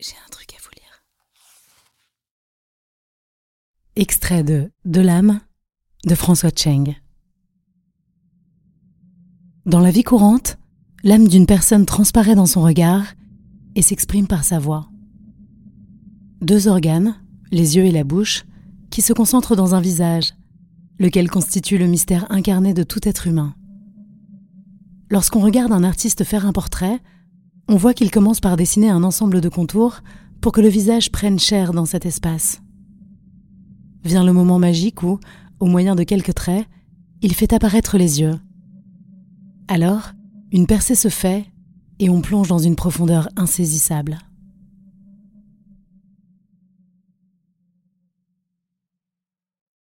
J'ai un truc à vous lire. Extrait de De l'âme de François Cheng. Dans la vie courante, l'âme d'une personne transparaît dans son regard et s'exprime par sa voix. Deux organes, les yeux et la bouche, qui se concentrent dans un visage, lequel constitue le mystère incarné de tout être humain. Lorsqu'on regarde un artiste faire un portrait, on voit qu'il commence par dessiner un ensemble de contours pour que le visage prenne chair dans cet espace. Vient le moment magique où, au moyen de quelques traits, il fait apparaître les yeux. Alors, une percée se fait et on plonge dans une profondeur insaisissable.